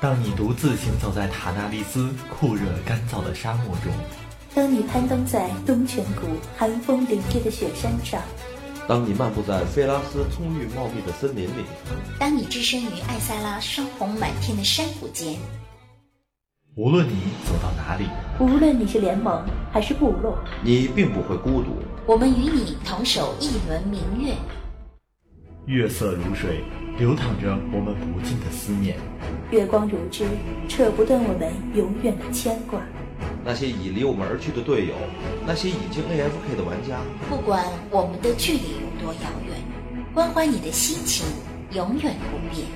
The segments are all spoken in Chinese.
当你独自行走在塔纳利斯酷热干燥的沙漠中，当你攀登在东泉谷寒风凛冽的雪山上，当你漫步在菲拉斯葱郁茂密的森林里，当你置身于艾萨拉霜红满天的山谷间，无论你走到哪里，无论你是联盟还是部落，你并不会孤独。我们与你同守一轮明月，月色如水，流淌着我们不尽的思念。月光如织，扯不断我们永远的牵挂。那些已离我们而去的队友，那些已经 AFK 的玩家，不管我们的距离有多遥远，关怀你的心情永远不变。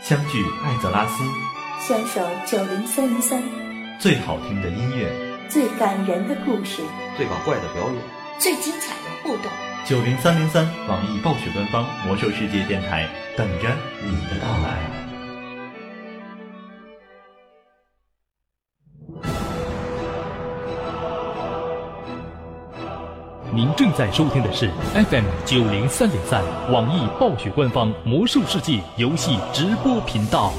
相聚艾泽拉斯，相守九零三零三，最好听的音乐，最感人的故事，最搞怪的表演，最精彩的互动。九零三零三，网易暴雪官方魔兽世界电台，等着你的到来。您正在收听的是 FM 九零三点三，网易暴雪官方魔兽世界游戏直播频道。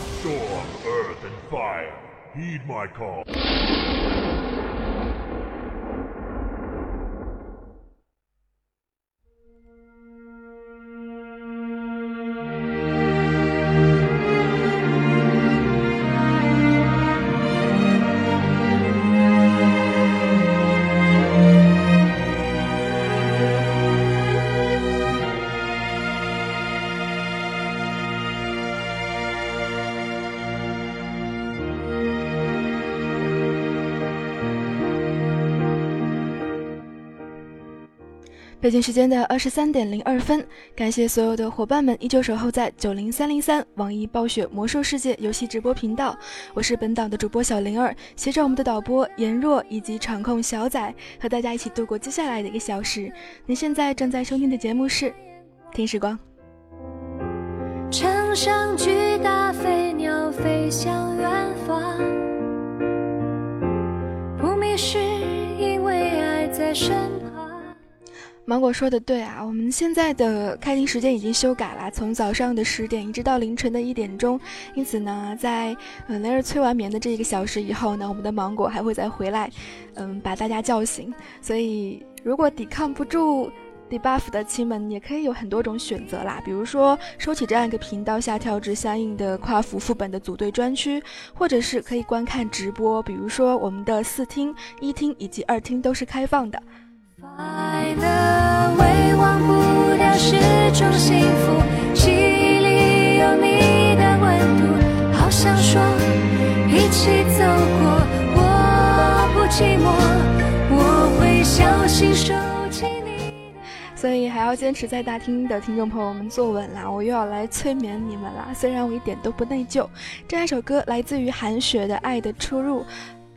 北京时间的二十三点零二分，感谢所有的伙伴们依旧守候在九零三零三网易暴雪魔兽世界游戏直播频道。我是本档的主播小灵儿，携着我们的导播颜若以及场控小仔，和大家一起度过接下来的一个小时。您现在正在收听的节目是《听时光》。乘上巨大飞鸟飞向远方，不迷失，因为爱在身。芒果说的对啊，我们现在的开庭时间已经修改了，从早上的十点一直到凌晨的一点钟。因此呢，在呃雷儿催完眠的这一个小时以后呢，我们的芒果还会再回来，嗯，把大家叫醒。所以，如果抵抗不住 debuff 的亲们，也可以有很多种选择啦，比如说收起这样一个频道，下跳至相应的跨服副本的组队专区，或者是可以观看直播，比如说我们的四厅、一厅以及二厅都是开放的。快乐未忘不掉是种幸福，记忆里有你的温度，好想说一起走过，我不寂寞，我会小心收起你。所以还要坚持在大厅的听众朋友们坐稳啦，我又要来催眠你们啦。虽然我一点都不内疚，这样一首歌来自于韩雪的《爱的出入》。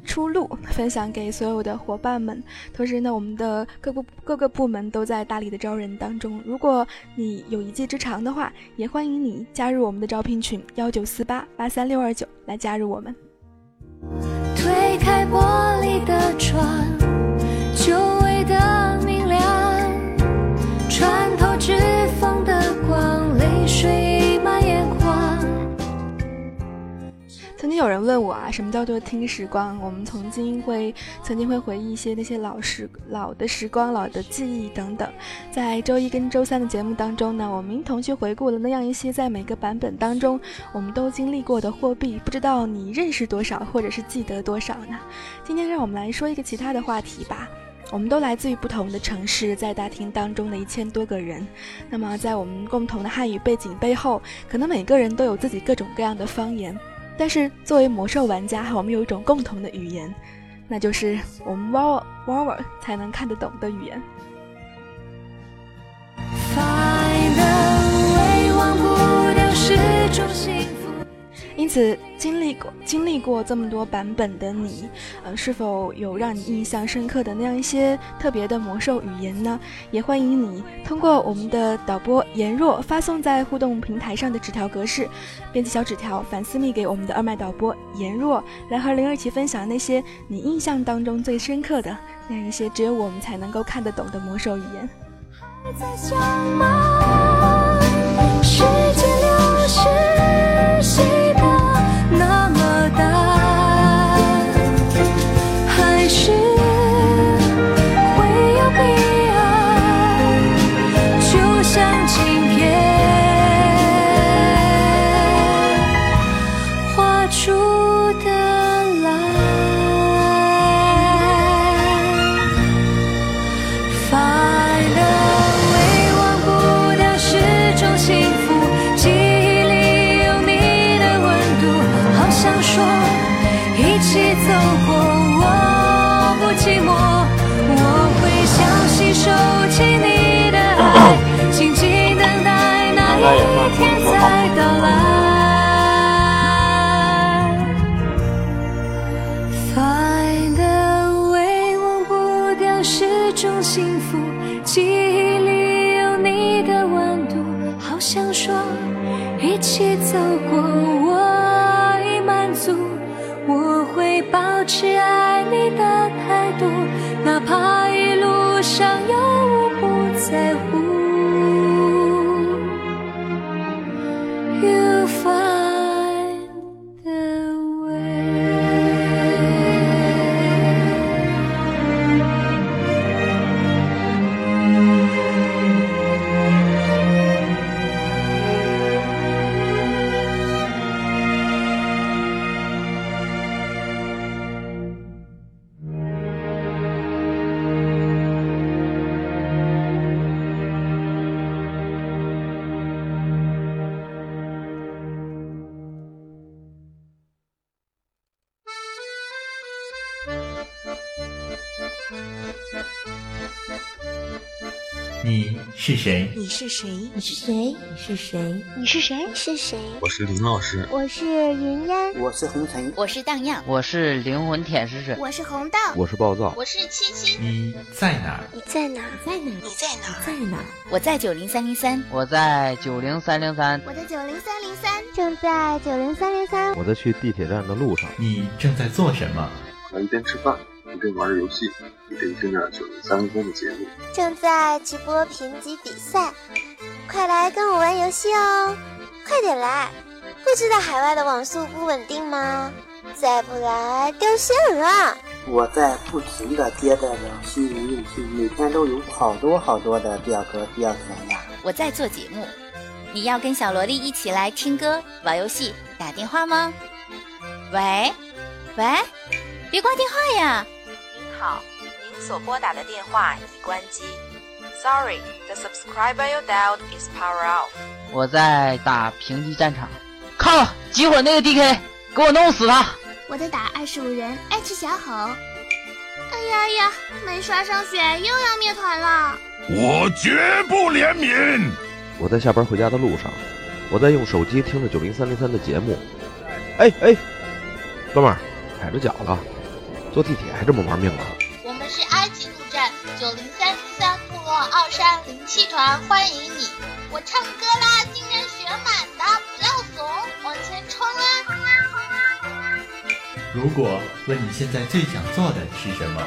出路 分享给所有的伙伴们，同时呢，我们的各部各个部门都在大力的招人当中。如果你有一技之长的话，也欢迎你加入我们的招聘群幺九四八八三六二九来加入我们。推开玻璃的窗，久违的明亮，穿透指缝的光，泪水有人问我啊，什么叫做听时光？我们曾经会曾经会回忆一些那些老时老的时光、老的记忆等等。在周一跟周三的节目当中呢，我们一同去回顾了那样一些在每个版本当中我们都经历过的货币。不知道你认识多少，或者是记得多少呢？今天让我们来说一个其他的话题吧。我们都来自于不同的城市，在大厅当中的一千多个人，那么在我们共同的汉语背景背后，可能每个人都有自己各种各样的方言。但是作为魔兽玩家，我们有一种共同的语言，那就是我们玩玩玩才能看得懂的语言。因此，经历过经历过这么多版本的你，呃，是否有让你印象深刻的那样一些特别的魔兽语言呢？也欢迎你通过我们的导播颜若发送在互动平台上的纸条格式，编辑小纸条反私密给我们的二麦导播颜若，来和灵儿一起分享那些你印象当中最深刻的那样一些只有我们才能够看得懂的魔兽语言。还在想吗？时间走过。你是谁？你是谁？你是谁？你是谁？你是谁？我是林老师，我是云烟，我是红尘，我是荡漾，我是灵魂舔食者，我是红豆，我是暴躁，我是七七。你在哪儿？你在哪？在哪？你在哪？在哪？我在九零三零三，我在九零三零三，我在九零三零三，正在九零三零三。我在去地铁站的路上。你正在做什么？我一边吃饭，一边玩着游戏，一边听着九零三零三的节目。正在直播评级比赛，快来跟我玩游戏哦！快点来！不知道海外的网速不稳定吗？再不来掉线了！我在不停的接待着新人应聘，每天都有好多好多的表格需要填呀。我在做节目，你要跟小萝莉一起来听歌、玩游戏、打电话吗？喂，喂，别挂电话呀！您好，您所拨打的电话已关机。Sorry, the subscriber you dialed is power off. 我在打平级战场，靠，集火那个 DK，给我弄死他！我在打二十五人 H 小吼。哎呀呀，没刷上血又要灭团了！我绝不怜悯。我在下班回家的路上，我在用手机听着九零三零三的节目。哎哎，哥们儿，踩着脚了，坐地铁还这么玩命啊！我们是埃及陆战九零三四三部落奥山灵气团，欢迎你！我唱歌啦，竟然学满的，不要怂，往前冲啊！如果问你现在最想做的是什么？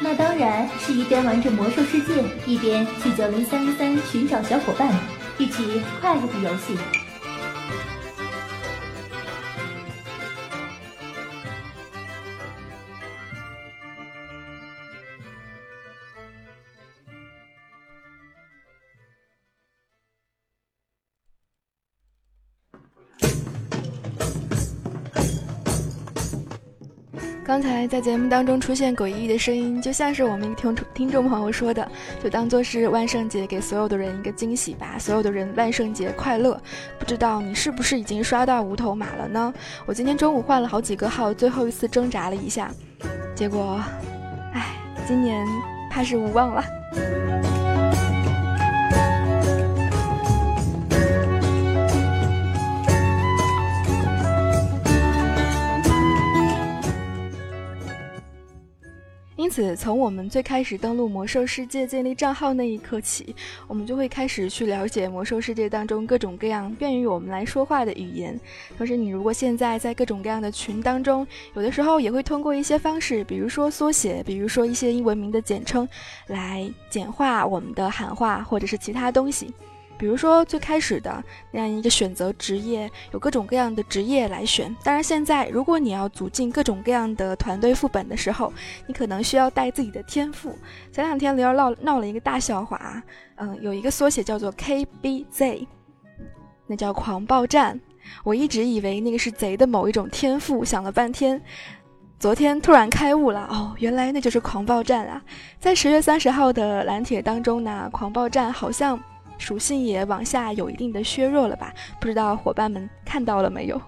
那当然是一边玩着魔兽世界，一边去九零三一三寻找小伙伴，一起快乐的游戏。刚才在节目当中出现诡异的声音，就像是我们听听众朋友说的，就当做是万圣节给所有的人一个惊喜吧，所有的人万圣节快乐。不知道你是不是已经刷到无头马了呢？我今天中午换了好几个号，最后一次挣扎了一下，结果，唉，今年怕是无望了。因此，从我们最开始登录魔兽世界、建立账号那一刻起，我们就会开始去了解魔兽世界当中各种各样便于我们来说话的语言。同时，你如果现在在各种各样的群当中，有的时候也会通过一些方式，比如说缩写，比如说一些英文名的简称，来简化我们的喊话或者是其他东西。比如说最开始的那样一个选择职业，有各种各样的职业来选。当然，现在如果你要组进各种各样的团队副本的时候，你可能需要带自己的天赋。前两天灵儿闹闹了一个大笑话，嗯，有一个缩写叫做 KBZ，那叫狂暴战。我一直以为那个是贼的某一种天赋，想了半天，昨天突然开悟了，哦，原来那就是狂暴战啊！在十月三十号的蓝铁当中呢，狂暴战好像。属性也往下有一定的削弱了吧？不知道伙伴们看到了没有？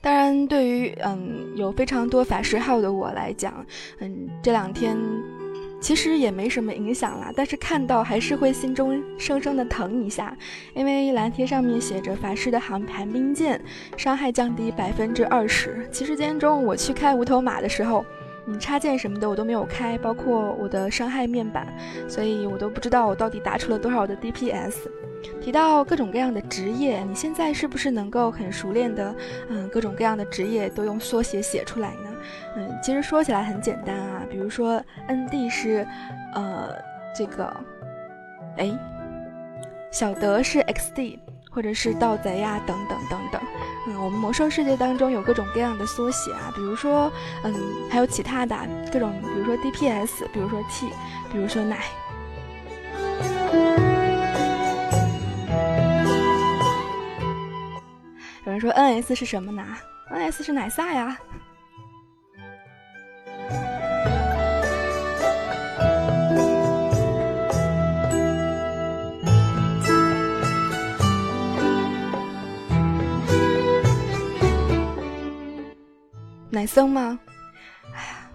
当然对于嗯有非常多法师号的我来讲嗯这两天其实也没什么影响啦，但是看到还是会心中生生的疼一下，因为蓝贴上面写着法师的寒寒冰剑伤害降低百分之二十。其实今天中午我去开无头马的时候。你插件什么的我都没有开，包括我的伤害面板，所以我都不知道我到底打出了多少的 DPS。提到各种各样的职业，你现在是不是能够很熟练的，嗯，各种各样的职业都用缩写写出来呢？嗯，其实说起来很简单啊，比如说 ND 是，呃，这个，哎，小德是 XD。或者是盗贼呀，等等等等，嗯，我们魔兽世界当中有各种各样的缩写啊，比如说，嗯，还有其他的各种，比如说 DPS，比如说 T，比如说奶。有人说 NS 是什么呢？NS 是奶萨呀。奶僧吗？哎呀，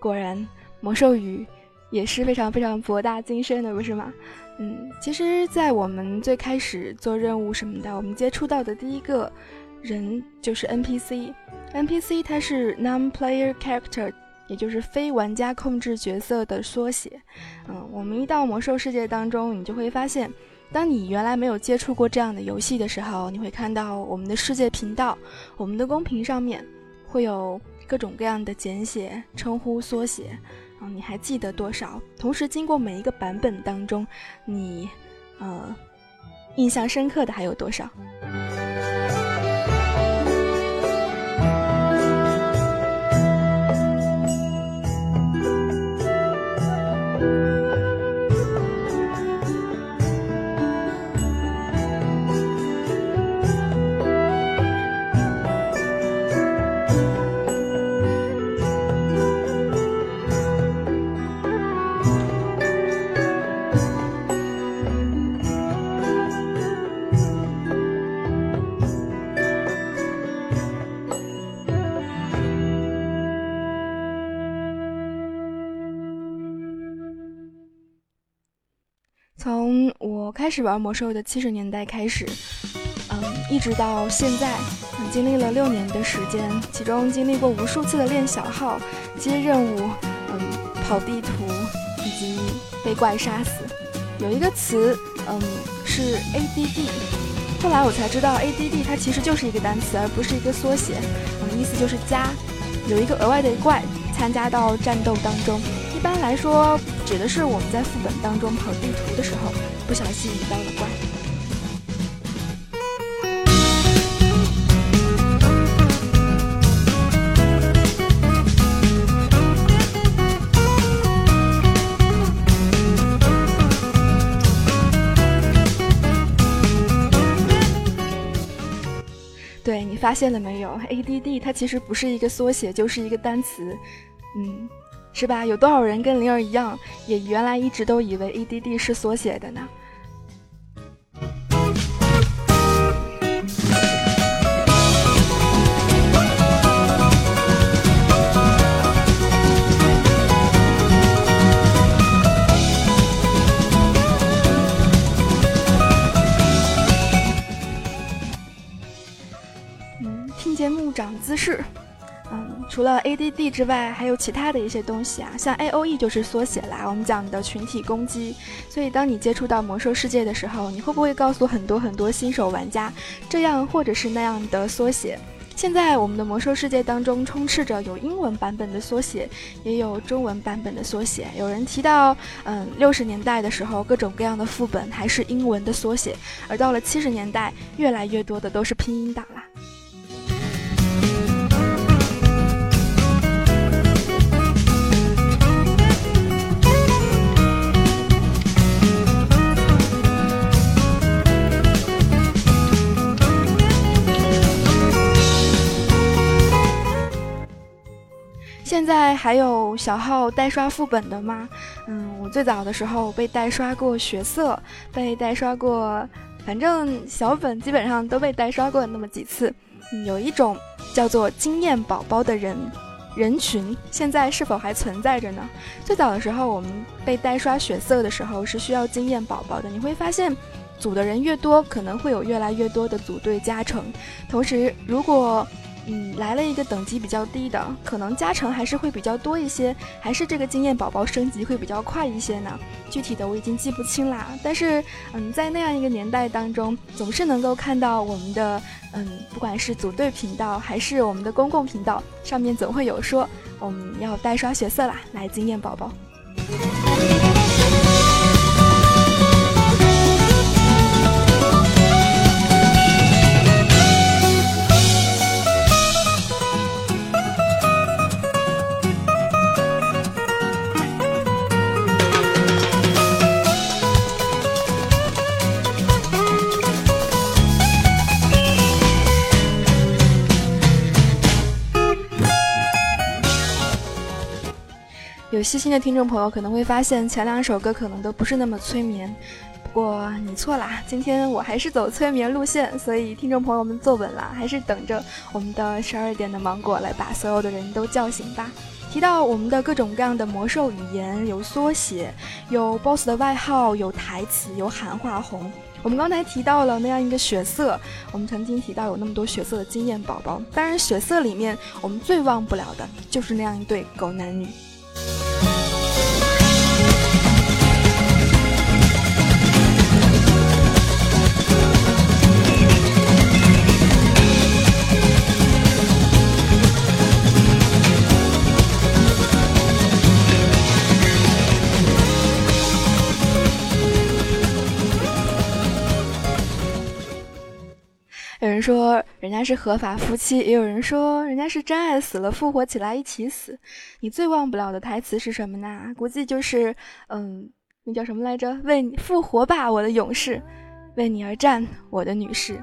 果然魔兽语也是非常非常博大精深的，不是吗？嗯，其实，在我们最开始做任务什么的，我们接触到的第一个人就是 NPC。NPC 它是 Non-Player Character，也就是非玩家控制角色的缩写。嗯，我们一到魔兽世界当中，你就会发现，当你原来没有接触过这样的游戏的时候，你会看到我们的世界频道，我们的公屏上面。会有各种各样的简写、称呼、缩写，啊，你还记得多少？同时，经过每一个版本当中，你，呃，印象深刻的还有多少？开始玩魔兽的七十年代开始，嗯，一直到现在，嗯经历了六年的时间，其中经历过无数次的练小号、接任务、嗯，跑地图以及被怪杀死。有一个词，嗯，是 ADD，后来我才知道 ADD 它其实就是一个单词，而不是一个缩写，嗯，意思就是加，有一个额外的怪参加到战斗当中。一般来说，指的是我们在副本当中跑地图的时候，不小心遇到了怪。对你发现了没有？ADD 它其实不是一个缩写，就是一个单词，嗯。是吧？有多少人跟灵儿一样，也原来一直都以为 ADD 是缩写的呢？嗯，听节目长姿势。除了 ADD 之外，还有其他的一些东西啊，像 AOE 就是缩写啦，我们讲的群体攻击。所以当你接触到魔兽世界的时候，你会不会告诉很多很多新手玩家这样或者是那样的缩写？现在我们的魔兽世界当中充斥着有英文版本的缩写，也有中文版本的缩写。有人提到，嗯，六十年代的时候，各种各样的副本还是英文的缩写，而到了七十年代，越来越多的都是拼音档啦。现在还有小号代刷副本的吗？嗯，我最早的时候被代刷过血色，被代刷过，反正小本基本上都被代刷过那么几次。有一种叫做“经验宝宝”的人人群，现在是否还存在着呢？最早的时候，我们被代刷血色的时候是需要经验宝宝的。你会发现，组的人越多，可能会有越来越多的组队加成。同时，如果嗯，来了一个等级比较低的，可能加成还是会比较多一些，还是这个经验宝宝升级会比较快一些呢？具体的我已经记不清啦。但是，嗯，在那样一个年代当中，总是能够看到我们的，嗯，不管是组队频道还是我们的公共频道，上面总会有说我们要代刷血色啦，来经验宝宝。有细心的听众朋友可能会发现，前两首歌可能都不是那么催眠。不过你错啦，今天我还是走催眠路线，所以听众朋友们坐稳了，还是等着我们的十二点的芒果来把所有的人都叫醒吧。提到我们的各种各样的魔兽语言，有缩写，有 BOSS 的外号，有台词，有喊话红。我们刚才提到了那样一个血色，我们曾经提到有那么多血色的经验宝宝，当然血色里面我们最忘不了的就是那样一对狗男女。Thank you. 说人家是合法夫妻，也有人说人家是真爱死了复活起来一起死。你最忘不了的台词是什么呢？估计就是，嗯，那叫什么来着？为你复活吧，我的勇士，为你而战，我的女士。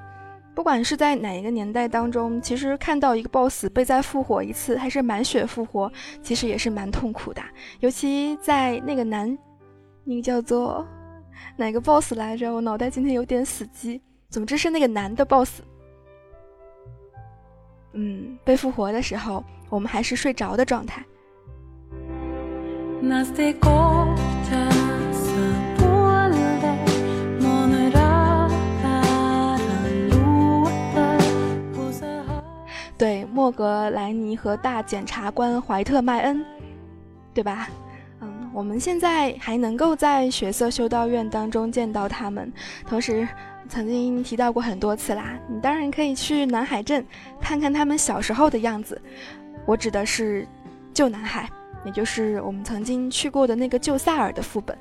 不管是在哪一个年代当中，其实看到一个 boss 被再复活一次，还是满血复活，其实也是蛮痛苦的。尤其在那个男，那个叫做哪个 boss 来着？我脑袋今天有点死机。总之是那个男的 boss，嗯，被复活的时候，我们还是睡着的状态。对，莫格莱尼和大检察官怀特麦恩，对吧？我们现在还能够在血色修道院当中见到他们，同时。曾经提到过很多次啦，你当然可以去南海镇看看他们小时候的样子。我指的是旧南海，也就是我们曾经去过的那个旧萨尔的副本。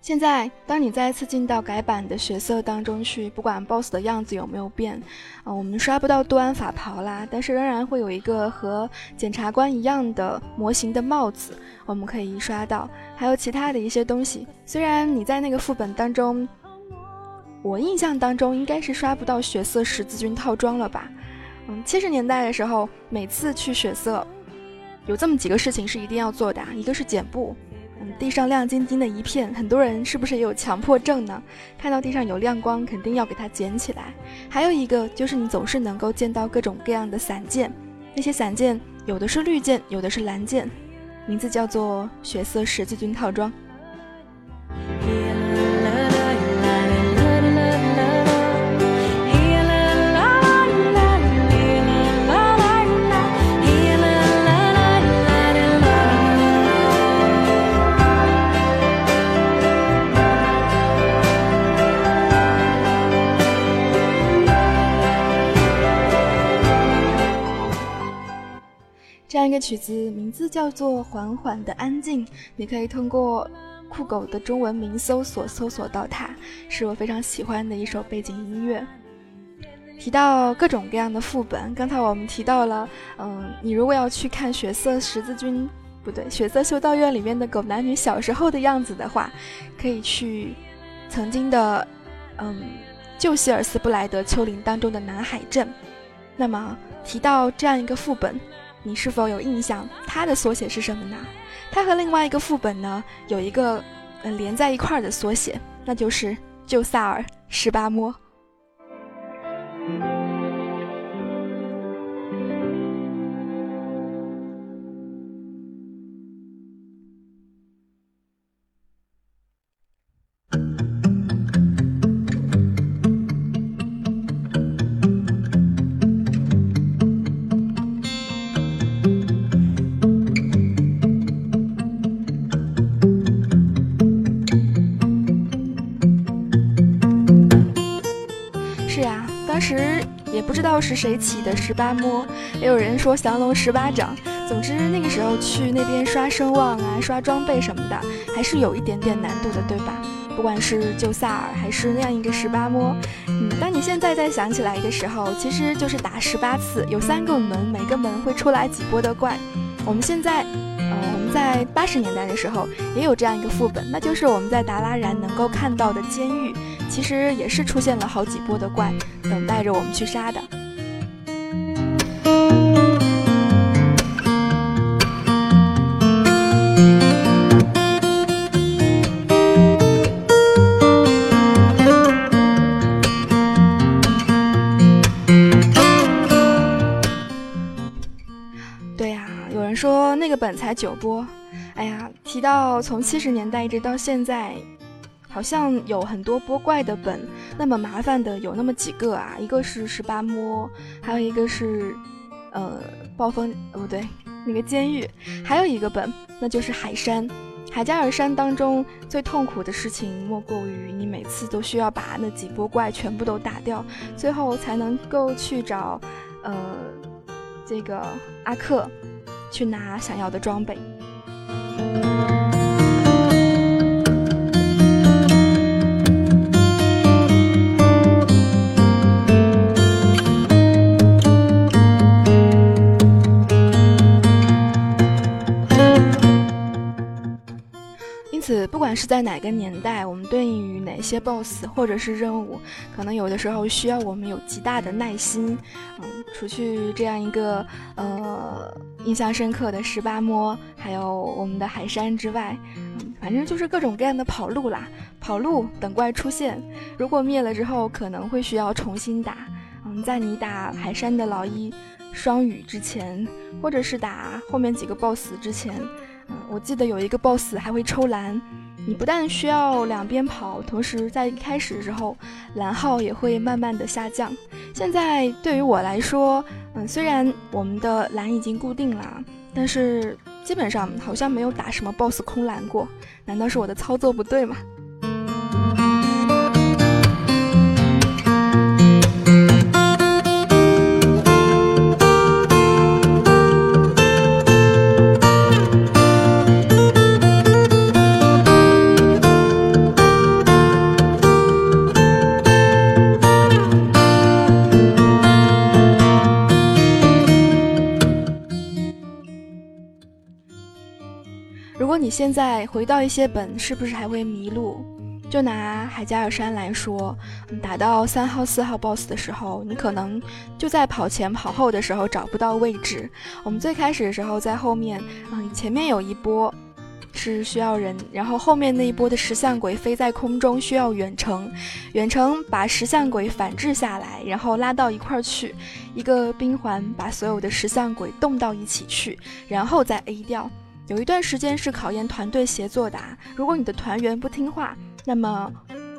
现在，当你再次进到改版的血色当中去，不管 BOSS 的样子有没有变，啊，我们刷不到杜安法袍啦，但是仍然会有一个和检察官一样的模型的帽子，我们可以刷到，还有其他的一些东西。虽然你在那个副本当中，我印象当中应该是刷不到血色十字军套装了吧？嗯，七十年代的时候，每次去血色，有这么几个事情是一定要做的，一个是剪布。地上亮晶晶的一片，很多人是不是也有强迫症呢？看到地上有亮光，肯定要给它捡起来。还有一个就是你总是能够见到各种各样的散件，那些散件有的是绿件，有的是蓝件，名字叫做血色十字军套装。这样一个曲子，名字叫做《缓缓的安静》，你可以通过酷狗的中文名搜索搜索到它，是我非常喜欢的一首背景音乐。提到各种各样的副本，刚才我们提到了，嗯，你如果要去看血色十字军不对，《血色修道院》里面的狗男女小时候的样子的话，可以去曾经的，嗯，旧希尔斯布莱德丘陵当中的南海镇。那么提到这样一个副本，你是否有印象？它的缩写是什么呢？它和另外一个副本呢有一个呃连在一块儿的缩写，那就是旧萨尔十八摸。是谁起的十八摸？也有人说降龙十八掌。总之那个时候去那边刷声望啊、刷装备什么的，还是有一点点难度的，对吧？不管是救萨尔还是那样一个十八摸，嗯，当你现在再想起来的时候，其实就是打十八次，有三个门，每个门会出来几波的怪。我们现在，呃，我们在八十年代的时候也有这样一个副本，那就是我们在达拉然能够看到的监狱，其实也是出现了好几波的怪，等待着我们去杀的。本才九波，哎呀，提到从七十年代一直到现在，好像有很多波怪的本，那么麻烦的有那么几个啊，一个是十八摸，还有一个是，呃，暴风，不对，那个监狱，还有一个本，那就是海山，海加尔山当中最痛苦的事情莫过于你每次都需要把那几波怪全部都打掉，最后才能够去找，呃，这个阿克。去拿想要的装备。是在哪个年代，我们对应于哪些 BOSS 或者是任务，可能有的时候需要我们有极大的耐心。嗯，除去这样一个呃印象深刻的十八摸，还有我们的海山之外，嗯，反正就是各种各样的跑路啦，跑路等怪出现。如果灭了之后，可能会需要重新打。嗯，在你打海山的老一双羽之前，或者是打后面几个 BOSS 之前。嗯我记得有一个 boss 还会抽蓝，你不但需要两边跑，同时在一开始的时候蓝耗也会慢慢的下降。现在对于我来说，嗯，虽然我们的蓝已经固定了，但是基本上好像没有打什么 boss 空蓝过，难道是我的操作不对吗？你现在回到一些本，是不是还会迷路？就拿海加尔山来说，打到三号、四号 BOSS 的时候，你可能就在跑前跑后的时候找不到位置。我们最开始的时候在后面，嗯，前面有一波是需要人，然后后面那一波的石像鬼飞在空中需要远程，远程把石像鬼反制下来，然后拉到一块儿去，一个冰环把所有的石像鬼冻到一起去，然后再 A 掉。有一段时间是考验团队协作的，如果你的团员不听话，那么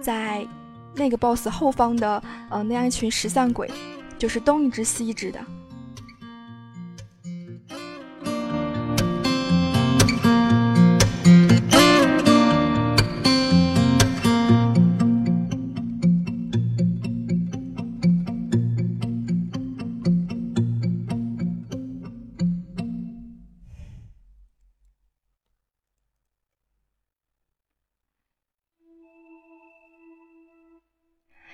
在那个 boss 后方的呃那样一群石像鬼，就是东一只西一只的。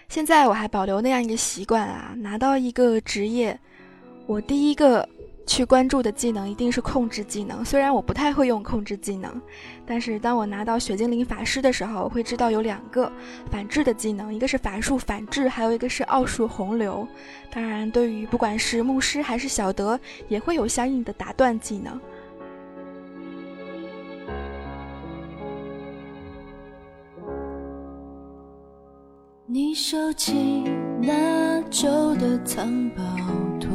现在我还保留那样一个习惯啊，拿到一个职业，我第一个去关注的技能一定是控制技能。虽然我不太会用控制技能，但是当我拿到血精灵法师的时候，会知道有两个反制的技能，一个是法术反制，还有一个是奥术洪流。当然，对于不管是牧师还是小德，也会有相应的打断技能。你收起那旧的藏宝图，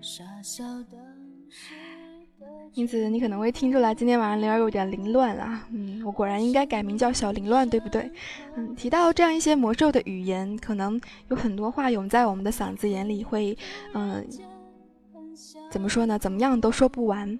傻笑的。因此，你可能会听出来，今天晚上灵儿有点凌乱啊。嗯，我果然应该改名叫小凌乱，对不对？嗯，提到这样一些魔兽的语言，可能有很多话涌在我们的嗓子眼里，会，嗯，怎么说呢？怎么样都说不完。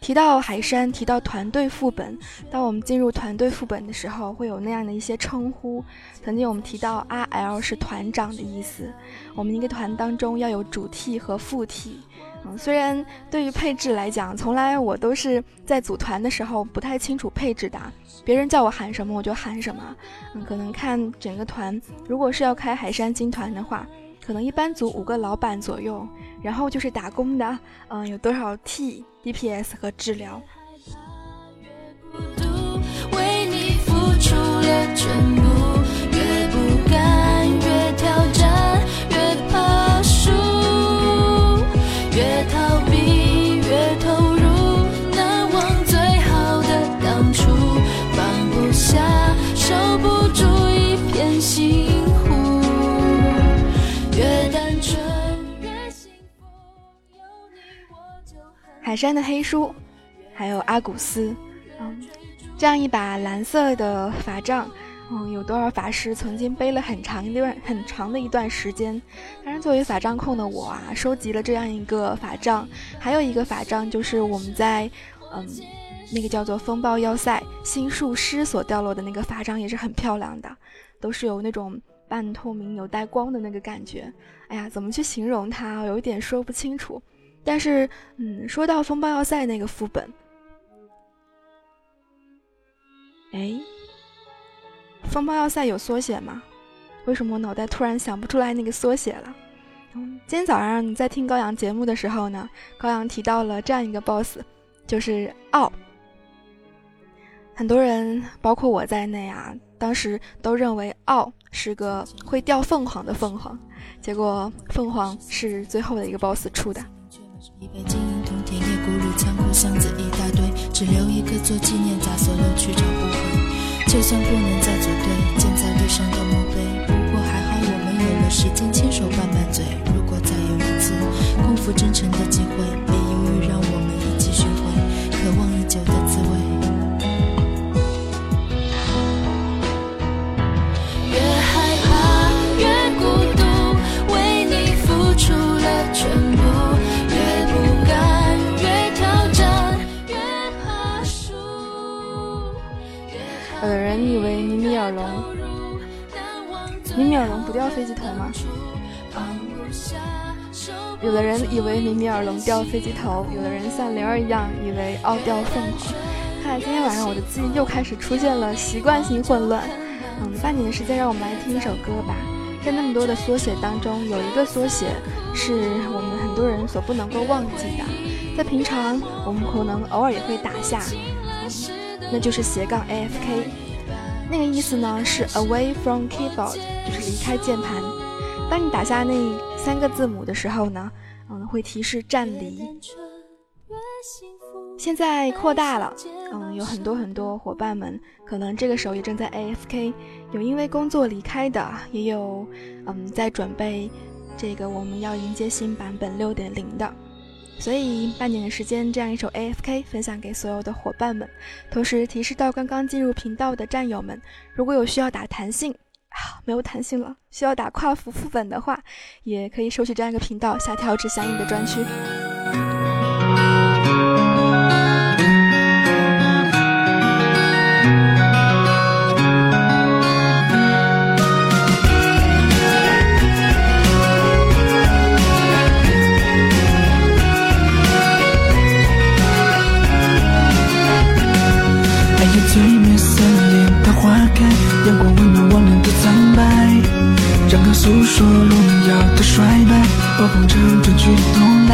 提到海山，提到团队副本，当我们进入团队副本的时候，会有那样的一些称呼。曾经我们提到 R L 是团长的意思，我们一个团当中要有主 T 和副 T。嗯，虽然对于配置来讲，从来我都是在组团的时候不太清楚配置的，别人叫我喊什么我就喊什么。嗯，可能看整个团，如果是要开海山金团的话。可能一般组五个老板左右，然后就是打工的，嗯，有多少 T、DPS 和治疗。为你付出了全部，海山的黑书，还有阿古斯，嗯，这样一把蓝色的法杖，嗯，有多少法师曾经背了很长一段很长的一段时间？当然，作为法杖控的我啊，收集了这样一个法杖，还有一个法杖就是我们在嗯那个叫做风暴要塞新术师所掉落的那个法杖，也是很漂亮的，都是有那种半透明、有带光的那个感觉。哎呀，怎么去形容它？有一点说不清楚。但是，嗯，说到风暴要塞那个副本，哎，风暴要塞有缩写吗？为什么我脑袋突然想不出来那个缩写了？今天早上你在听高阳节目的时候呢，高阳提到了这样一个 BOSS，就是奥。很多人，包括我在内啊，当时都认为奥是个会掉凤凰的凤凰，结果凤凰是最后的一个 BOSS 出的。一杯晶莹通天，野古路仓库箱子一大堆，只留一个做纪念，砸所有去找不回。就算不能再组队，建在地上的墓碑。不过还好我们有了时间牵手拌拌嘴。如果再有一次共赴真诚的机会，尔龙，米米尔龙不掉飞机头吗？有的人以为米米尔龙掉飞机头，有的人像灵儿一样以为奥掉凤凰。看来今天晚上我的记忆又开始出现了习惯性混乱。嗯，半年的时间，让我们来听一首歌吧。在那么多的缩写当中，有一个缩写是我们很多人所不能够忘记的，在平常我们可能偶尔也会打下。那就是斜杠 AFK，那个意思呢是 away from keyboard，就是离开键盘。当你打下那三个字母的时候呢，嗯，会提示站离。现在扩大了，嗯，有很多很多伙伴们可能这个时候也正在 AFK，有因为工作离开的，也有嗯在准备这个我们要迎接新版本六点零的。所以半年的时间，这样一首 AFK 分享给所有的伙伴们，同时提示到刚刚进入频道的战友们，如果有需要打弹性，啊，没有弹性了，需要打跨服副本的话，也可以收取这样一个频道下跳至相应的专区。诉说荣耀的衰败。我风筝转去东来，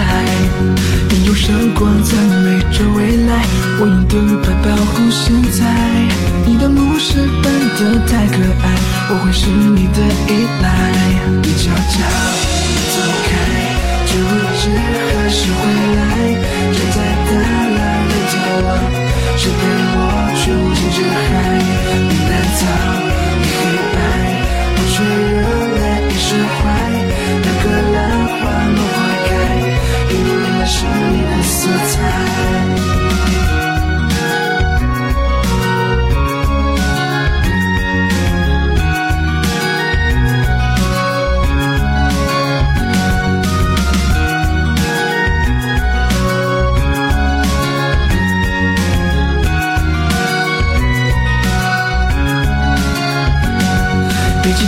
你用闪光赞美着未来，我用德语牌保护现在。你的路是笨的太可爱，我会是你的依赖。你悄悄走开，却不知何时回来。站在大浪的眺望，谁陪我去无尽之海？你蓝草，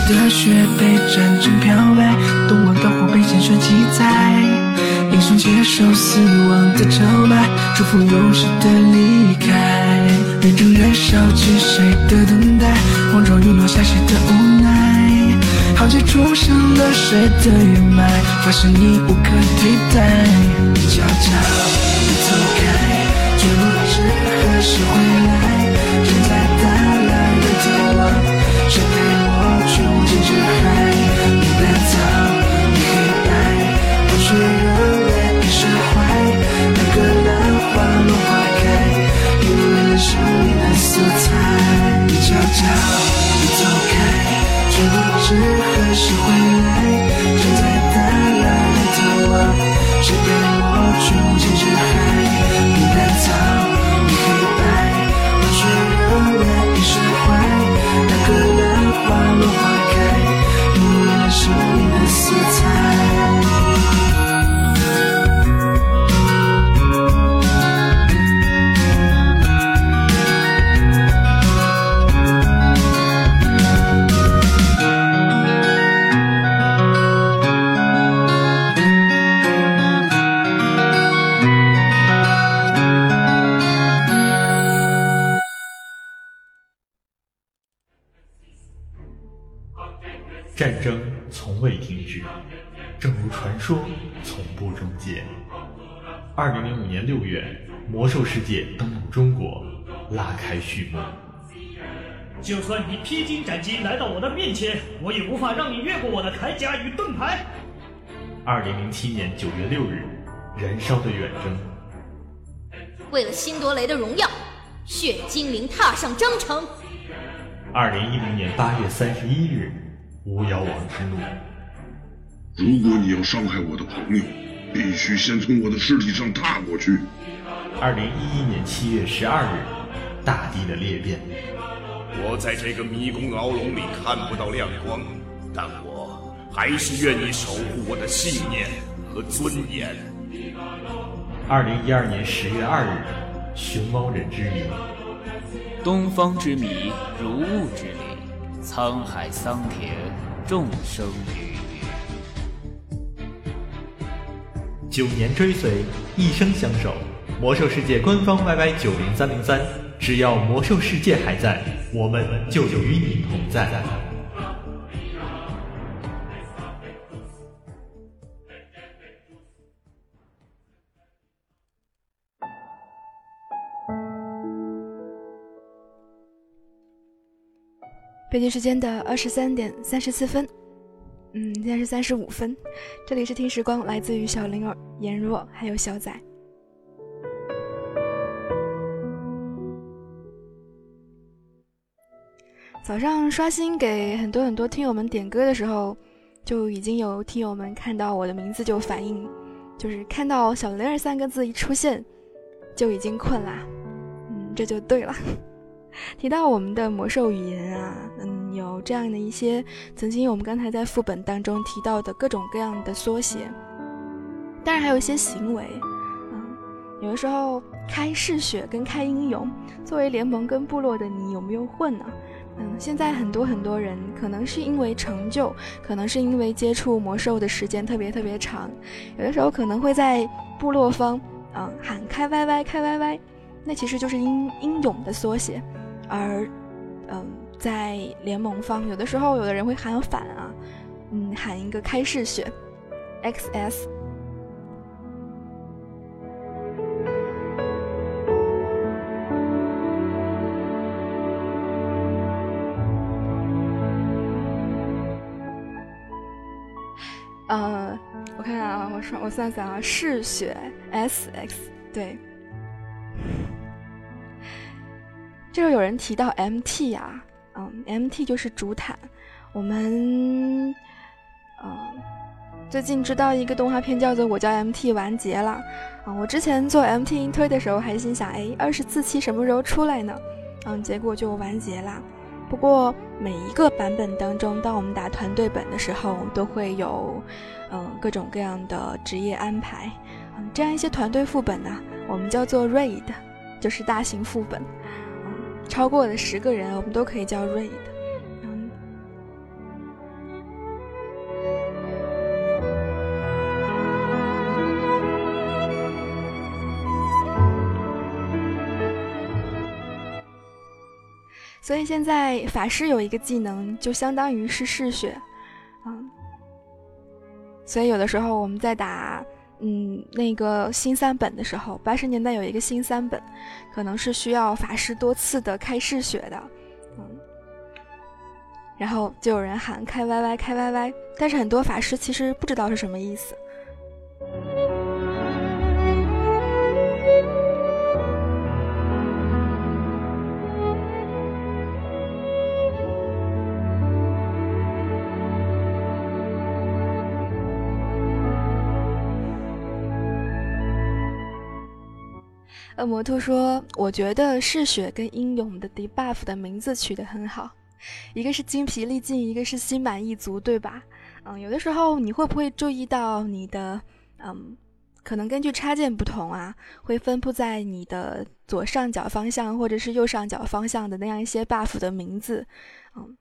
的雪被战争漂白，东望的火被鲜血记载。英雄接受死亡的朝拜，祝福勇士的离开。人正燃烧起谁的等待，莽撞陨落下谁的无奈。浩劫重生了谁的血脉，发现你无可替代。你悄悄走开，却不知何时回来。你走开，却不知何时回来。站在大蓝的眺望，谁陪开序幕。就算你披荆斩棘来到我的面前，我也无法让你越过我的铠甲与盾牌。二零零七年九月六日，燃烧的远征。为了辛夺雷的荣耀，血精灵踏上征程。二零一零年八月三十一日，巫妖王之怒。如果你要伤害我的朋友，必须先从我的尸体上踏过去。二零一一年七月十二日，大地的裂变。我在这个迷宫牢笼里看不到亮光，但我还是愿意守护我的信念和尊严。二零一二年十月二日，熊猫人之谜。东方之谜，如雾之里，沧海桑田，众生鱼鱼。九年追随，一生相守。魔兽世界官方 YY 九零三零三，只要魔兽世界还在，我们就与你同在。北京时间的二十三点三十四分，嗯，现在是三十五分。这里是听时光，来自于小灵儿、颜若还有小仔。早上刷新给很多很多听友们点歌的时候，就已经有听友们看到我的名字就反应，就是看到小灵儿三个字一出现，就已经困啦。嗯，这就对了。提到我们的魔兽语言啊，嗯，有这样的一些曾经我们刚才在副本当中提到的各种各样的缩写，当然还有一些行为，嗯，有的时候开嗜血跟开英勇，作为联盟跟部落的你有没有混呢？嗯，现在很多很多人可能是因为成就，可能是因为接触魔兽的时间特别特别长，有的时候可能会在部落方啊、嗯、喊开 YY 开 YY，那其实就是英英勇的缩写。而，嗯，在联盟方，有的时候有的人会喊反啊，嗯，喊一个开嗜血 XS。算算啊，嗜血 S X 对。这个有人提到 MT 呀，嗯，MT 就是竹坦。我们，嗯，最近知道一个动画片叫做《我叫 MT》完结了。啊，我之前做 MT 推的时候还心想，哎，二十四期什么时候出来呢？嗯，结果就完结了。不过每一个版本当中，当我们打团队本的时候，我们都会有，嗯，各种各样的职业安排。嗯，这样一些团队副本呢，我们叫做 Raid，就是大型副本。超过了十个人，我们都可以叫 raid。所以现在法师有一个技能，就相当于是嗜血，嗯，所以有的时候我们在打。嗯，那个新三本的时候，八十年代有一个新三本，可能是需要法师多次的开嗜血的，嗯，然后就有人喊开 YY 开 YY，但是很多法师其实不知道是什么意思。恶魔兔说：“我觉得嗜血跟英勇的 debuff 的名字取得很好，一个是精疲力尽，一个是心满意足，对吧？嗯，有的时候你会不会注意到你的，嗯，可能根据插件不同啊，会分布在你的左上角方向或者是右上角方向的那样一些 buff 的名字，嗯。”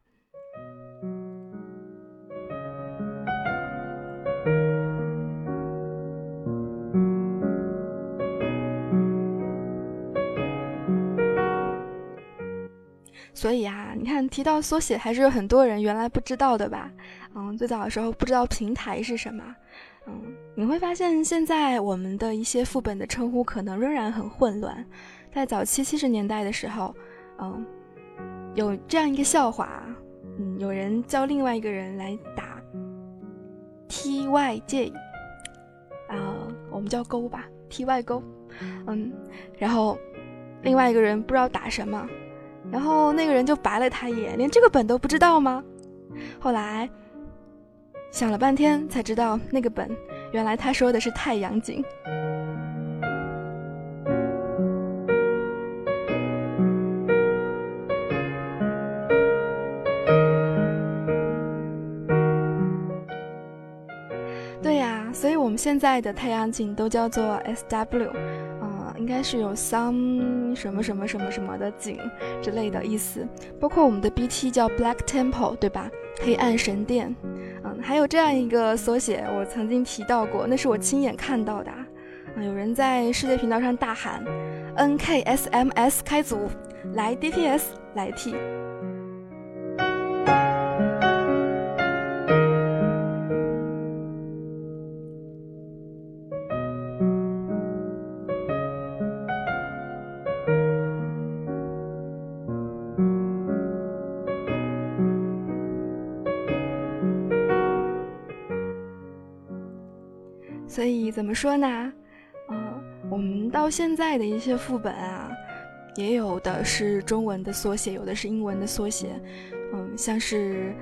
所以啊，你看提到缩写，还是有很多人原来不知道的吧？嗯，最早的时候不知道平台是什么。嗯，你会发现现在我们的一些副本的称呼可能仍然很混乱。在早期七十年代的时候，嗯，有这样一个笑话，嗯，有人叫另外一个人来打 T Y J，啊，我们叫勾吧，T Y 勾，嗯，然后另外一个人不知道打什么。然后那个人就白了他一眼，连这个本都不知道吗？后来想了半天才知道，那个本原来他说的是太阳井。对呀，所以我们现在的太阳井都叫做 S W。应该是有 some 什么什么什么什么的景之类的意思，包括我们的 BT 叫 Black Temple，对吧？黑暗神殿，嗯，还有这样一个缩写，我曾经提到过，那是我亲眼看到的。啊，有人在世界频道上大喊，NKSMS 开组，来 DPS 来替。说呢？嗯，我们到现在的一些副本啊，也有的是中文的缩写，有的是英文的缩写。嗯，像是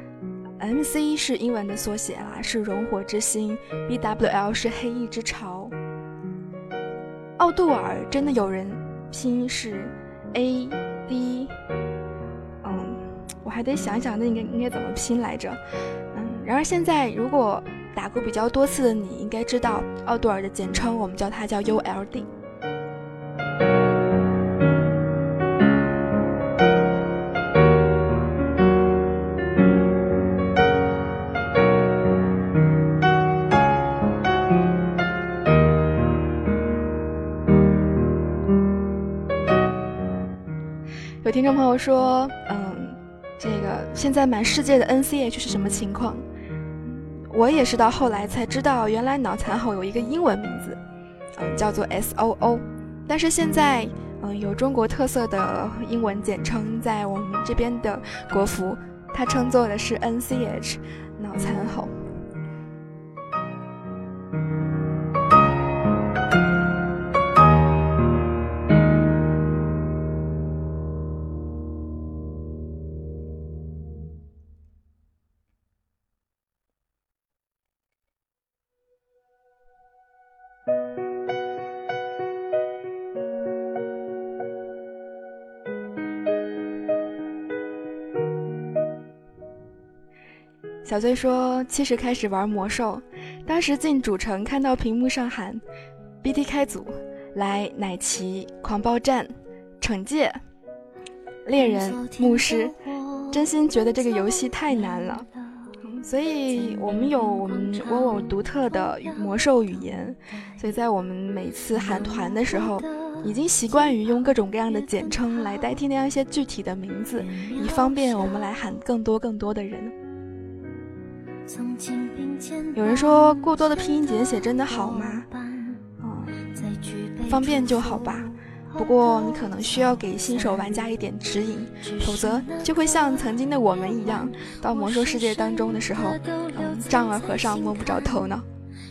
MC 是英文的缩写啦，是熔火之心；BWL 是黑翼之潮。奥杜尔真的有人拼是 AD，嗯，我还得想想那应该应该怎么拼来着。嗯，然而现在如果。打过比较多次的你应该知道，奥杜尔的简称我们叫它叫 ULD。有听众朋友说，嗯，这个现在满世界的 NCH 是什么情况？我也是到后来才知道，原来脑残猴有一个英文名字，嗯，叫做 S O O。但是现在，嗯，有中国特色的英文简称，在我们这边的国服，它称作的是 N C H，脑残猴。小醉说：“其实开始玩魔兽，当时进主城看到屏幕上喊 ‘BT 开组，来奶骑狂暴战，惩戒猎人牧师’，真心觉得这个游戏太难了。所以我们有我们我我独特的魔兽语言，所以在我们每次喊团的时候，已经习惯于用各种各样的简称来代替那样一些具体的名字，以方便我们来喊更多更多的人。”有人说过多的拼音简写真的好吗？嗯，方便就好吧。不过你可能需要给新手玩家一点指引，否则就会像曾经的我们一样，到魔兽世界当中的时候，嗯，丈二和尚摸不着头脑。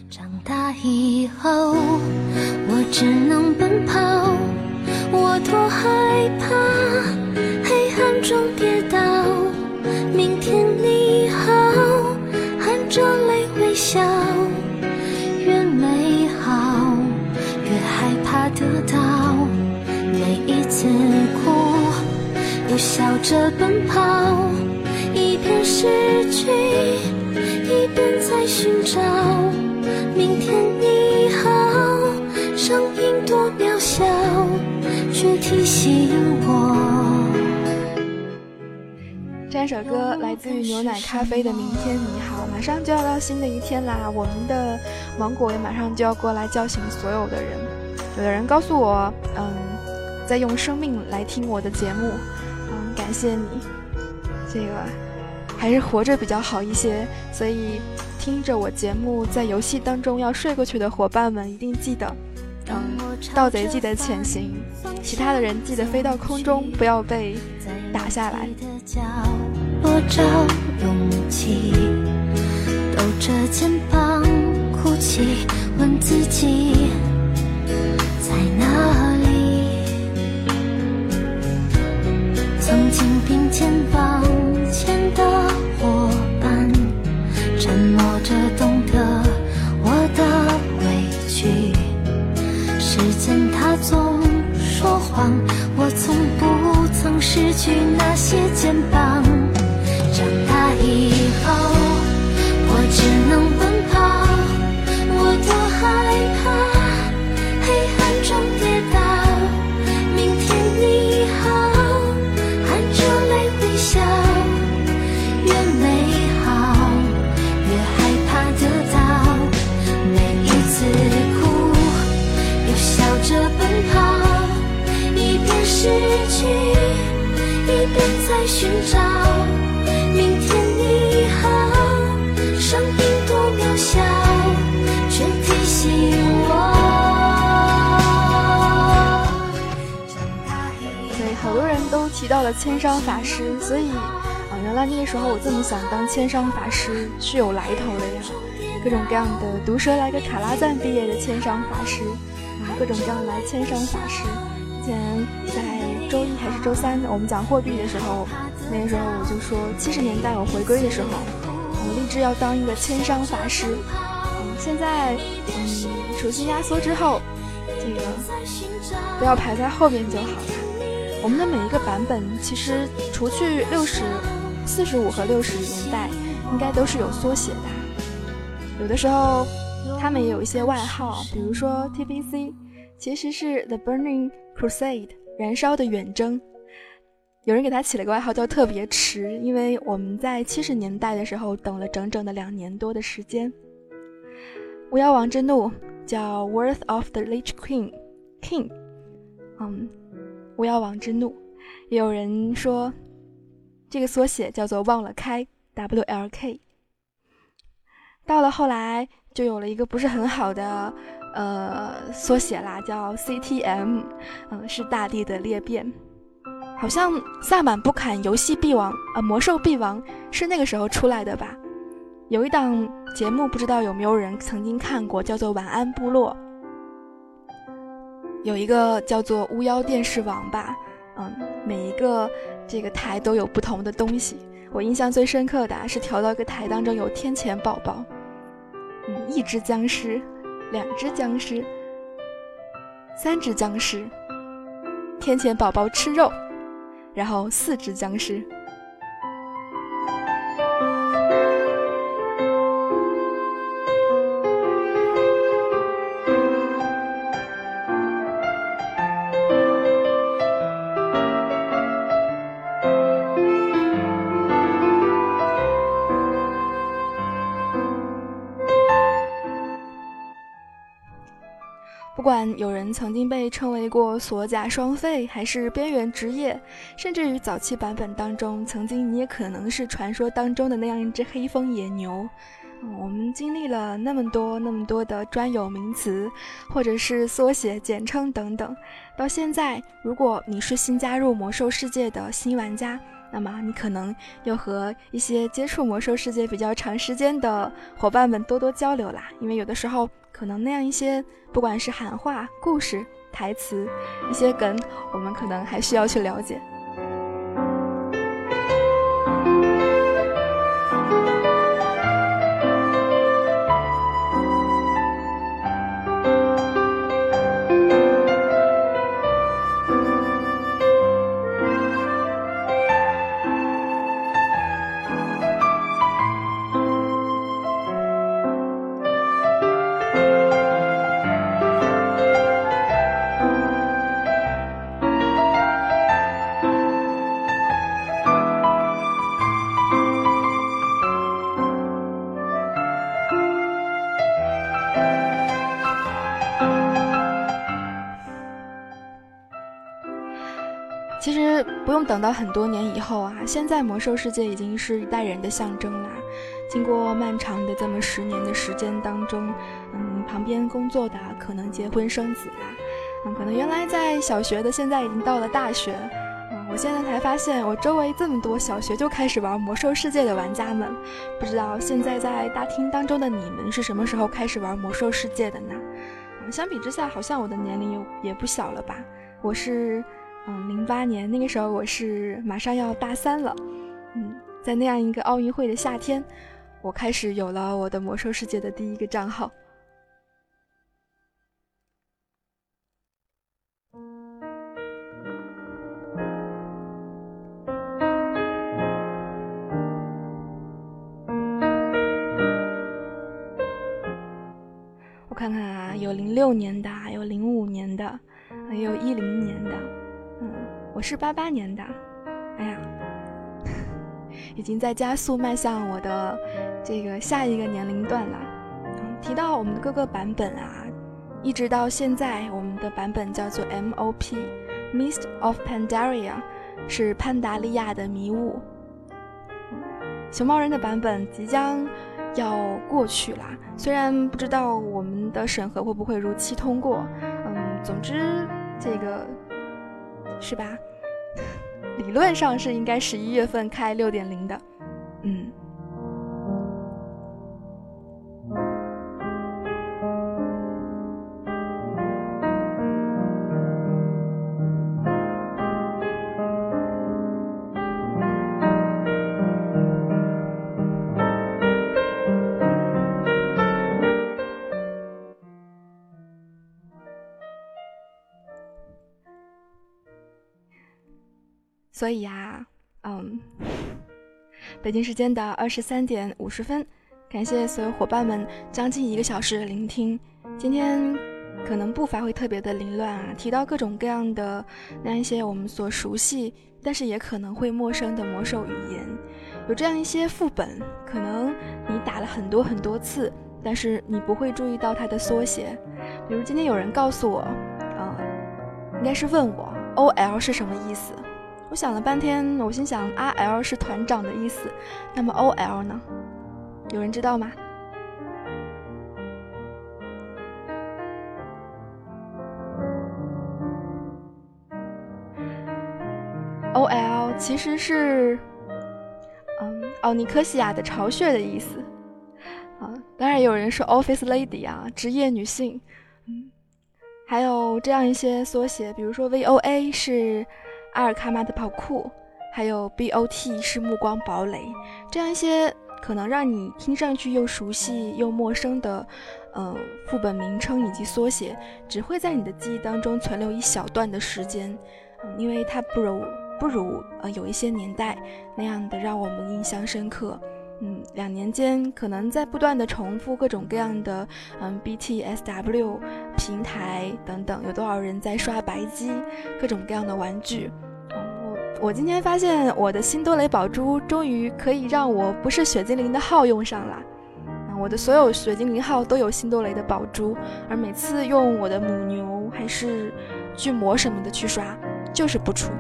长大以后，我只能奔跑，我多害怕黑暗中跌倒。明天你好。着泪微笑，越美好越害怕得到。每一次哭，又笑着奔跑，一边失去，一边在寻找。明天你好，声音多渺小，却提醒我。这首歌来自于牛奶咖啡的《明天你好》，马上就要到新的一天啦！我们的芒果也马上就要过来叫醒所有的人。有的人告诉我，嗯，在用生命来听我的节目，嗯，感谢你。这个还是活着比较好一些，所以听着我节目在游戏当中要睡过去的伙伴们，一定记得，嗯，盗贼记得潜行，其他的人记得飞到空中，不要被打下来。多找勇气，抖着肩膀哭泣，问自己在哪里？曾经并肩往前的我从不曾失去那些肩膀。寻找。明天你好，声音多渺小，却提醒我。对，好多人都提到了千商法师，所以啊，原来那个时候我这么想当千商法师是有来头的呀。各种各样的毒蛇来个卡拉赞毕业的千商法师，啊，各种各样来千商法师。之前周一还是周三，我们讲货币的时候。那个时候我就说，七十年代我回归的时候，我立志要当一个千商法师。现在嗯，属性压缩之后，这个不要排在后边就好了。我们的每一个版本，其实除去六十四十五和六十年代，应该都是有缩写的。有的时候，他们也有一些外号，比如说 TBC，其实是 The Burning Crusade，燃烧的远征。有人给他起了个外号叫“特别迟”，因为我们在七十年代的时候等了整整的两年多的时间。巫妖王之怒叫 “Worth of the Lich Queen”，King，嗯，巫妖王之怒。也有人说这个缩写叫做“忘了开 ”WLK。到了后来就有了一个不是很好的呃缩写啦，叫 CTM，嗯，是大地的裂变。好像萨满不砍游戏必王，呃，魔兽必王是那个时候出来的吧？有一档节目，不知道有没有人曾经看过，叫做《晚安部落》。有一个叫做巫妖电视王吧，嗯，每一个这个台都有不同的东西。我印象最深刻的是调到一个台当中有天谴宝宝，嗯，一只僵尸，两只僵尸，三只僵尸，天谴宝宝吃肉。然后四只僵尸。不管有人曾经被称为过锁甲双废，还是边缘职业，甚至于早期版本当中，曾经你也可能是传说当中的那样一只黑风野牛。我们经历了那么多那么多的专有名词，或者是缩写、简称等等，到现在，如果你是新加入魔兽世界的新玩家，那么你可能要和一些接触魔兽世界比较长时间的伙伴们多多交流啦，因为有的时候。可能那样一些，不管是喊话、故事、台词，一些梗，我们可能还需要去了解。到很多年以后啊，现在魔兽世界已经是一代人的象征啦。经过漫长的这么十年的时间当中，嗯，旁边工作的可能结婚生子啦，嗯，可能原来在小学的现在已经到了大学，嗯，我现在才发现我周围这么多小学就开始玩魔兽世界的玩家们，不知道现在在大厅当中的你们是什么时候开始玩魔兽世界的呢？嗯，相比之下，好像我的年龄也也不小了吧？我是。嗯，零八年那个时候我是马上要大三了，嗯，在那样一个奥运会的夏天，我开始有了我的魔兽世界的第一个账号。我看看啊，有零六年的，有零五年的，还有一零年的。我是八八年的，哎呀，已经在加速迈向我的这个下一个年龄段了。提到我们的各个版本啊，一直到现在，我们的版本叫做 MOP，Mist of Pandaria，是潘达利亚的迷雾。熊猫人的版本即将要过去啦，虽然不知道我们的审核会不会如期通过，嗯，总之这个。是吧？理论上是应该十一月份开六点零的，嗯。所以呀，嗯，北京时间的二十三点五十分，感谢所有伙伴们将近一个小时的聆听。今天可能步伐会特别的凌乱啊，提到各种各样的那一些我们所熟悉，但是也可能会陌生的魔兽语言，有这样一些副本，可能你打了很多很多次，但是你不会注意到它的缩写。比如今天有人告诉我，呃，应该是问我 O L 是什么意思。我想了半天，我心想 “R L” 是团长的意思，那么 “O L” 呢？有人知道吗？“O L” 其实是，嗯，奥尼科西亚的巢穴的意思。啊，当然有人是 “Office Lady” 啊，职业女性。嗯，还有这样一些缩写，比如说 “V O A” 是。阿尔卡玛的跑酷，还有 BOT 是暮光堡垒，这样一些可能让你听上去又熟悉又陌生的，呃，副本名称以及缩写，只会在你的记忆当中存留一小段的时间，嗯，因为它不如不如呃有一些年代那样的让我们印象深刻。嗯，两年间可能在不断的重复各种各样的嗯 BTSW 平台等等，有多少人在刷白机，各种各样的玩具。我我今天发现我的新多雷宝珠终于可以让我不是雪精灵的号用上了。嗯，我的所有雪精灵号都有新多雷的宝珠，而每次用我的母牛还是巨魔什么的去刷，就是不出。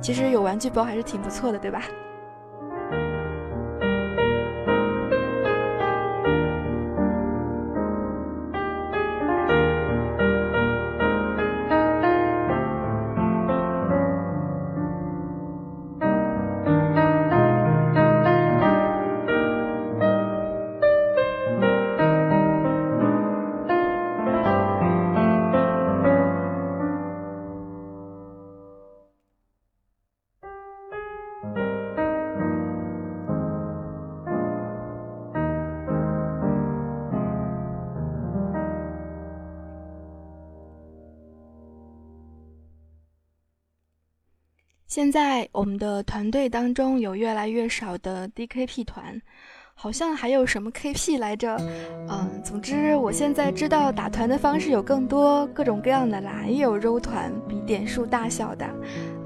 其实有玩具包还是挺不错的，对吧？现在我们的团队当中有越来越少的 DKP 团，好像还有什么 KP 来着？嗯，总之我现在知道打团的方式有更多各种各样的啦，也有肉团比点数大小的，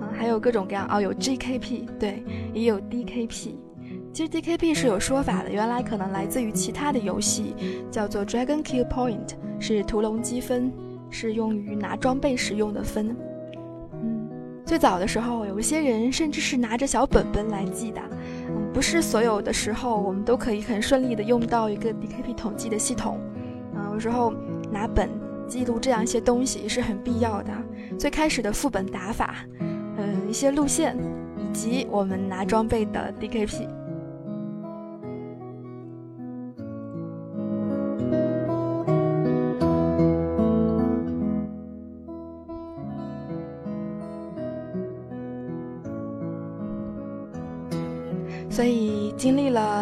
嗯，还有各种各样哦，有 GKP 对，也有 DKP。其实 DKP 是有说法的，原来可能来自于其他的游戏，叫做 Dragon Kill Point，是屠龙积分，是用于拿装备使用的分。最早的时候，有一些人甚至是拿着小本本来记的。嗯，不是所有的时候我们都可以很顺利的用到一个 DKP 统计的系统。嗯，有时候拿本记录这样一些东西是很必要的。最开始的副本打法，嗯，一些路线，以及我们拿装备的 DKP。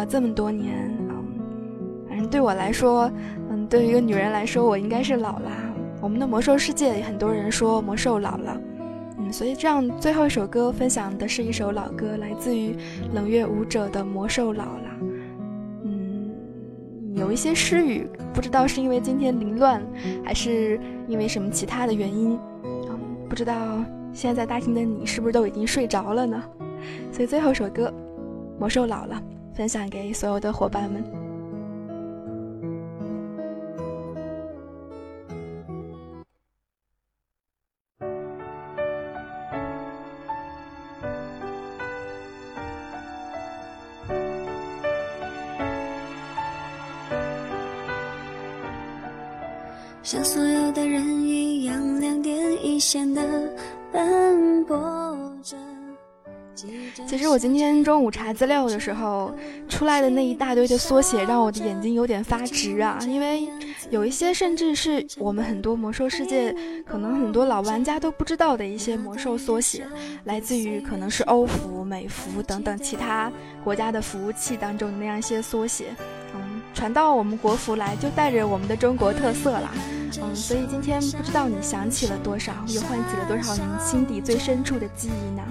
这么多年，嗯，反正对我来说，嗯，对于一个女人来说，我应该是老了。我们的魔兽世界，很多人说魔兽老了，嗯，所以这样最后一首歌分享的是一首老歌，来自于冷月舞者的《魔兽老了》。嗯，有一些失语，不知道是因为今天凌乱，还是因为什么其他的原因，嗯，不知道现在在大厅的你是不是都已经睡着了呢？所以最后一首歌。魔兽老了，分享给所有的伙伴们。像所有的人一样，两点一线的奔波。其实我今天中午查资料的时候，出来的那一大堆的缩写让我的眼睛有点发直啊！因为有一些甚至是我们很多魔兽世界可能很多老玩家都不知道的一些魔兽缩写，来自于可能是欧服、美服等等其他国家的服务器当中的那样一些缩写，嗯，传到我们国服来就带着我们的中国特色啦，嗯，所以今天不知道你想起了多少，又唤起了多少您心底最深处的记忆呢？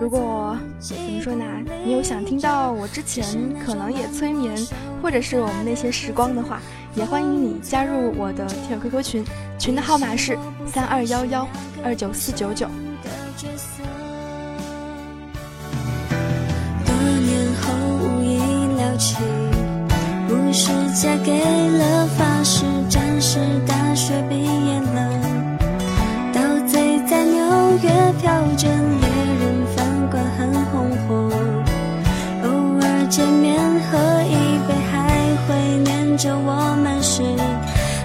如果怎么说呢？你有想听到我之前可能也催眠，或者是我们那些时光的话，也欢迎你加入我的铁 QQ 群，群的号码是三二幺幺二九四九九。多年后无意了起，不是嫁给了发饰战士，大学毕业见面，喝一杯，还会念着我们是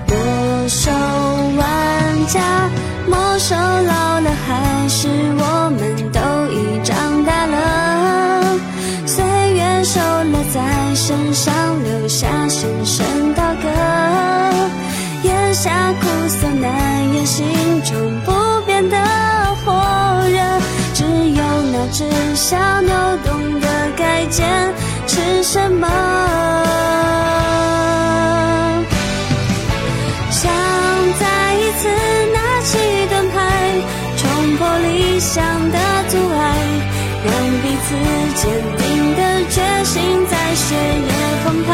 歌手玩家，魔兽老了，还是我们都已长大了？岁月瘦了，在身上留下深深刀割，咽下苦涩，难掩心中不变的火热，只有那只小牛懂得改剑。是什么。想再一次拿起盾牌，冲破理想的阻碍，让彼此坚定的决心在血液澎湃。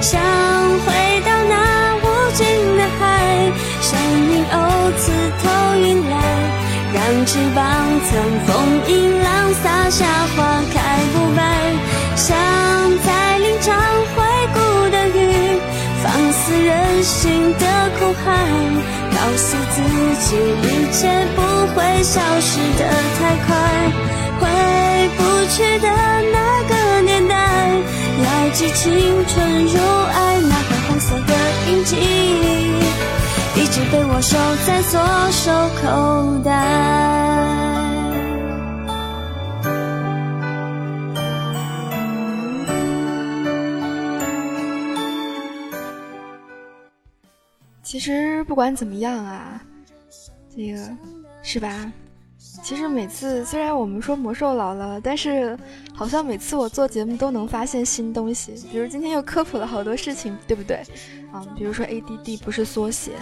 想回到那无尽的海，像云鸥刺透云来，让翅膀曾风迎浪洒下花开不败。想心的哭喊，告诉自己一切不会消失的太快。回不去的那个年代，来记青春如爱那块红色的印记，一直被我收在左手口袋。其实不管怎么样啊，这个是吧？其实每次虽然我们说魔兽老了，但是好像每次我做节目都能发现新东西。比如今天又科普了好多事情，对不对？嗯，比如说 ADD 不是缩写，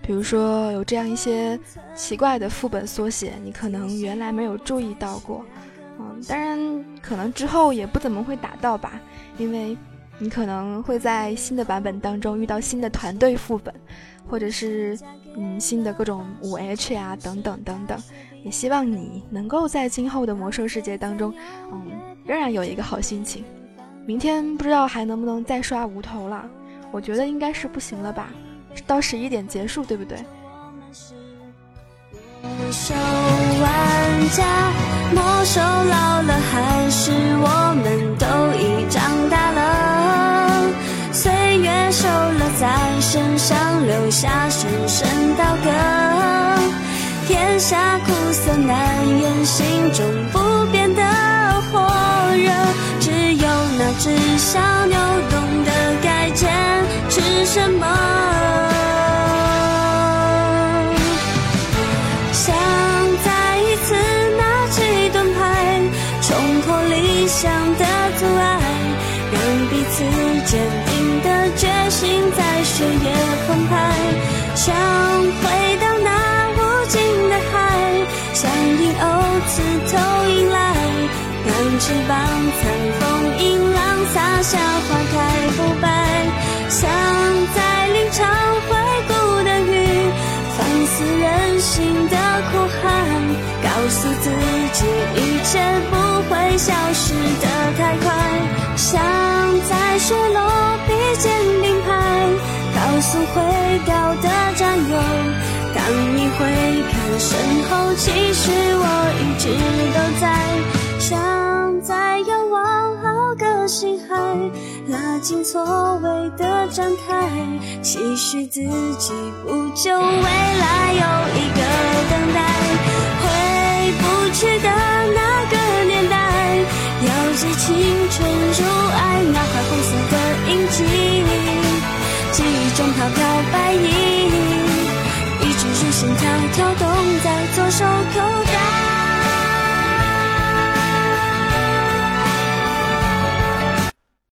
比如说有这样一些奇怪的副本缩写，你可能原来没有注意到过。嗯，当然可能之后也不怎么会打到吧，因为你可能会在新的版本当中遇到新的团队副本，或者是嗯新的各种五 H 呀等等等等。也希望你能够在今后的魔兽世界当中，嗯，仍然有一个好心情。明天不知道还能不能再刷无头了，我觉得应该是不行了吧，到十一点结束，对不对？魔兽玩家，魔兽老了还是我上留下深深刀割。天下苦涩难言，心中不变的火热，只有那只小牛懂得该坚持什么。血液澎湃。想回到那无尽。的海，像银鸥刺透迎来，让翅膀藏风迎浪，洒下花开不败。像在林场回顾的雨，放肆任性的哭喊，告诉自己一切不会消失的太快。像在雪落笔尖并排，告诉会高的战友。当你回看身后，其实我一直都在。想在遥望好个心海，拉近错位的站台，期许自己不久未来有一个等待。回不去的那个年代，要记青春如爱那块红色的印记，记忆中飘飘白衣。心跳跳动在左手口。